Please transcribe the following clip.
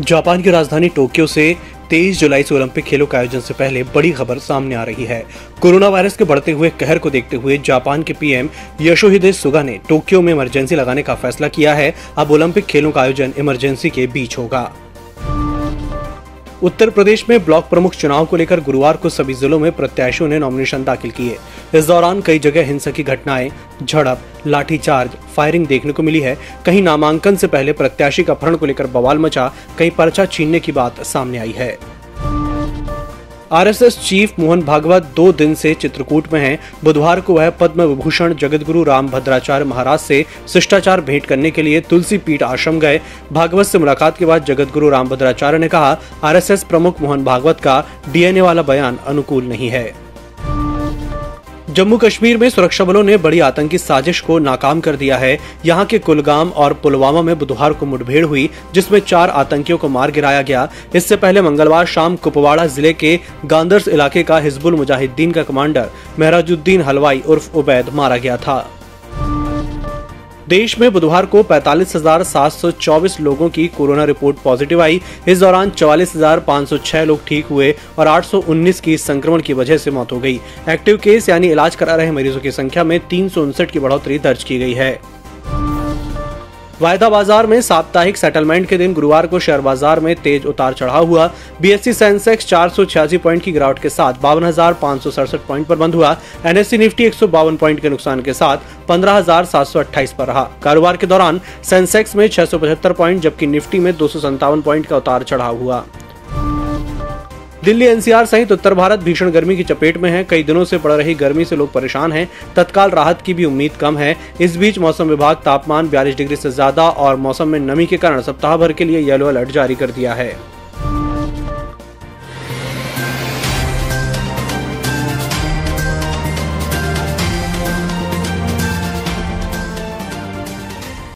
Japan की राजधानी Tokyo से 23 जुलाई से ओलंपिक खेलों के आयोजन से पहले बड़ी खबर सामने आ रही है। कोरोना वायरस के बढ़ते हुए कहर को देखते हुए जापान के पीएम यशोहिदे सुगा ने टोक्यो में इमरजेंसी लगाने का फैसला किया है। अब ओलंपिक खेलों का आयोजन इमरजेंसी के बीच होगा। उत्तर प्रदेश में ब्लॉक प्रमुख चुनाव को लेकर गुरुवार को सभी जिलों में प्रत्याशियों ने नॉमिनेशन दाखिल किए। इस दौरान कई जगह हिंसा की घटनाएँ, झड़प, लाठीचार्ज फायरिंग देखने को मिली है। कहीं नामांकन से पहले प्रत्याशी का अपहरण को लेकर बवाल मचा, कहीं पर्चा छीनने की बात सामने आई है। आरएसएस चीफ मोहन भागवत दो दिन से चित्रकूट में हैं। बुधवार को वह पद्म विभूषण जगतगुरु राम भद्राचार्य महाराज से शिष्टाचार भेंट करने के लिए तुलसी पीठ आश्रम गए भागवत से मुलाकात के बाद जगतगुरु राम भद्राचार्य ने कहा, आरएसएस प्रमुख मोहन भागवत का डीएनए वाला बयान अनुकूल नहीं है जम्मू कश्मीर में सुरक्षा बलों ने बड़ी आतंकी साजिश को नाकाम कर दिया है। यहाँ के कुलगाम और पुलवामा में बुधवार को मुठभेड़ हुई, जिसमें चार आतंकियों को मार गिराया गया। इससे पहले मंगलवार शाम कुपवाड़ा ज़िले के गांधर्स इलाके का हिजबुल मुजाहिदीन का कमांडर मेहराजुद्दीन हलवाई उर्फ़ उबैद मारा गया था। देश में बुधवार को 45,724 लोगों की कोरोना रिपोर्ट पॉजिटिव आई। इस दौरान 44,506 लोग ठीक हुए और 819 की संक्रमण की वजह से मौत हो गई। एक्टिव केस यानी इलाज करा रहे मरीजों की संख्या में तीन की बढ़ोतरी दर्ज की गई है। वायदा बाज़ार में साप्ताहिक सेटलमेंट के दिन गुरुवार को शेयर बाज़ार में तेज उतार चढ़ाव हुआ। बीएससी सेंसेक्स चार सौ छियासी पॉइंट की गिरावट के साथ बावन पॉइंट पर बंद हुआ। एनएससी निफ्टी एक सौ बावन पॉइंट के नुकसान के साथ पंद्रह पर रहा। कारोबार के दौरान सेंसेक्स में छह सौ पचहत्तर पॉइंट, जबकि निफ्टी में दो पॉइंट का उतार चढ़ाव हुआ। दिल्ली एनसीआर सहित उत्तर भारत भीषण गर्मी की चपेट में है। कई दिनों से पड़ रही गर्मी से लोग परेशान हैं। तत्काल राहत की भी उम्मीद कम है। इस बीच मौसम विभाग तापमान बयालीस डिग्री से ज़्यादा और मौसम में नमी के कारण सप्ताह भर के लिए येलो अलर्ट जारी कर दिया है।